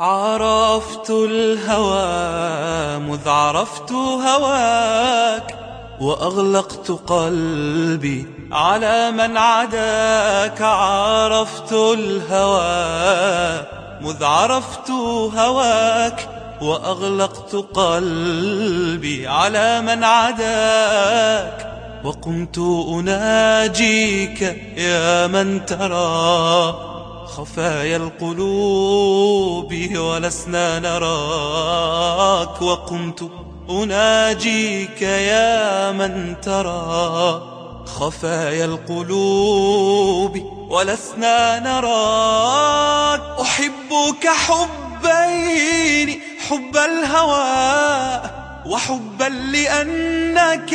عرفت الهوى مذ عرفت هواك وأغلقت قلبي على من عداك. عرفت الهوى مذ عرفت هواك وأغلقت قلبي على من عداك. وقمت أناجيك يا من ترى خفايا القلوب ولسنا نراك وقمت. أناجيك يا من ترى خفايا القلوب ولسنا نراك. أحبك حبين حب الهوى وحبا لأنك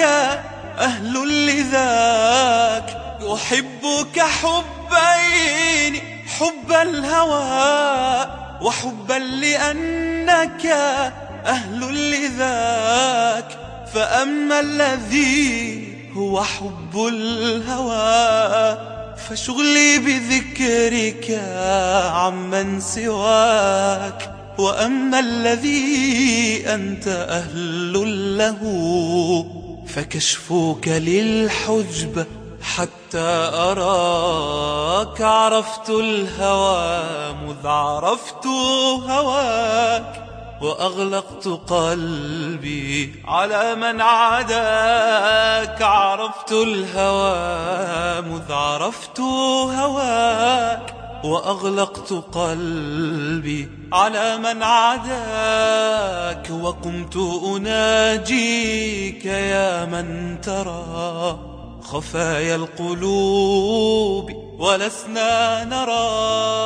أهل لذاك. أحبك حبين حب الهوى وحبا لأنك أهل لذاك فأما الذي هو حب الهوى فشغلي بذكرك عمن سواك. وأما الذي أنت أهل له فكشفك للحجب حتى أراك عرفت الهوى مذ عرفت هواك وأغلقت قلبي على من عداك عرفت الهوى مذ عرفت هواك وأغلقت قلبي على من عداك وقمت أناجيك يا من ترى خفايا القلوب ولسنا نرى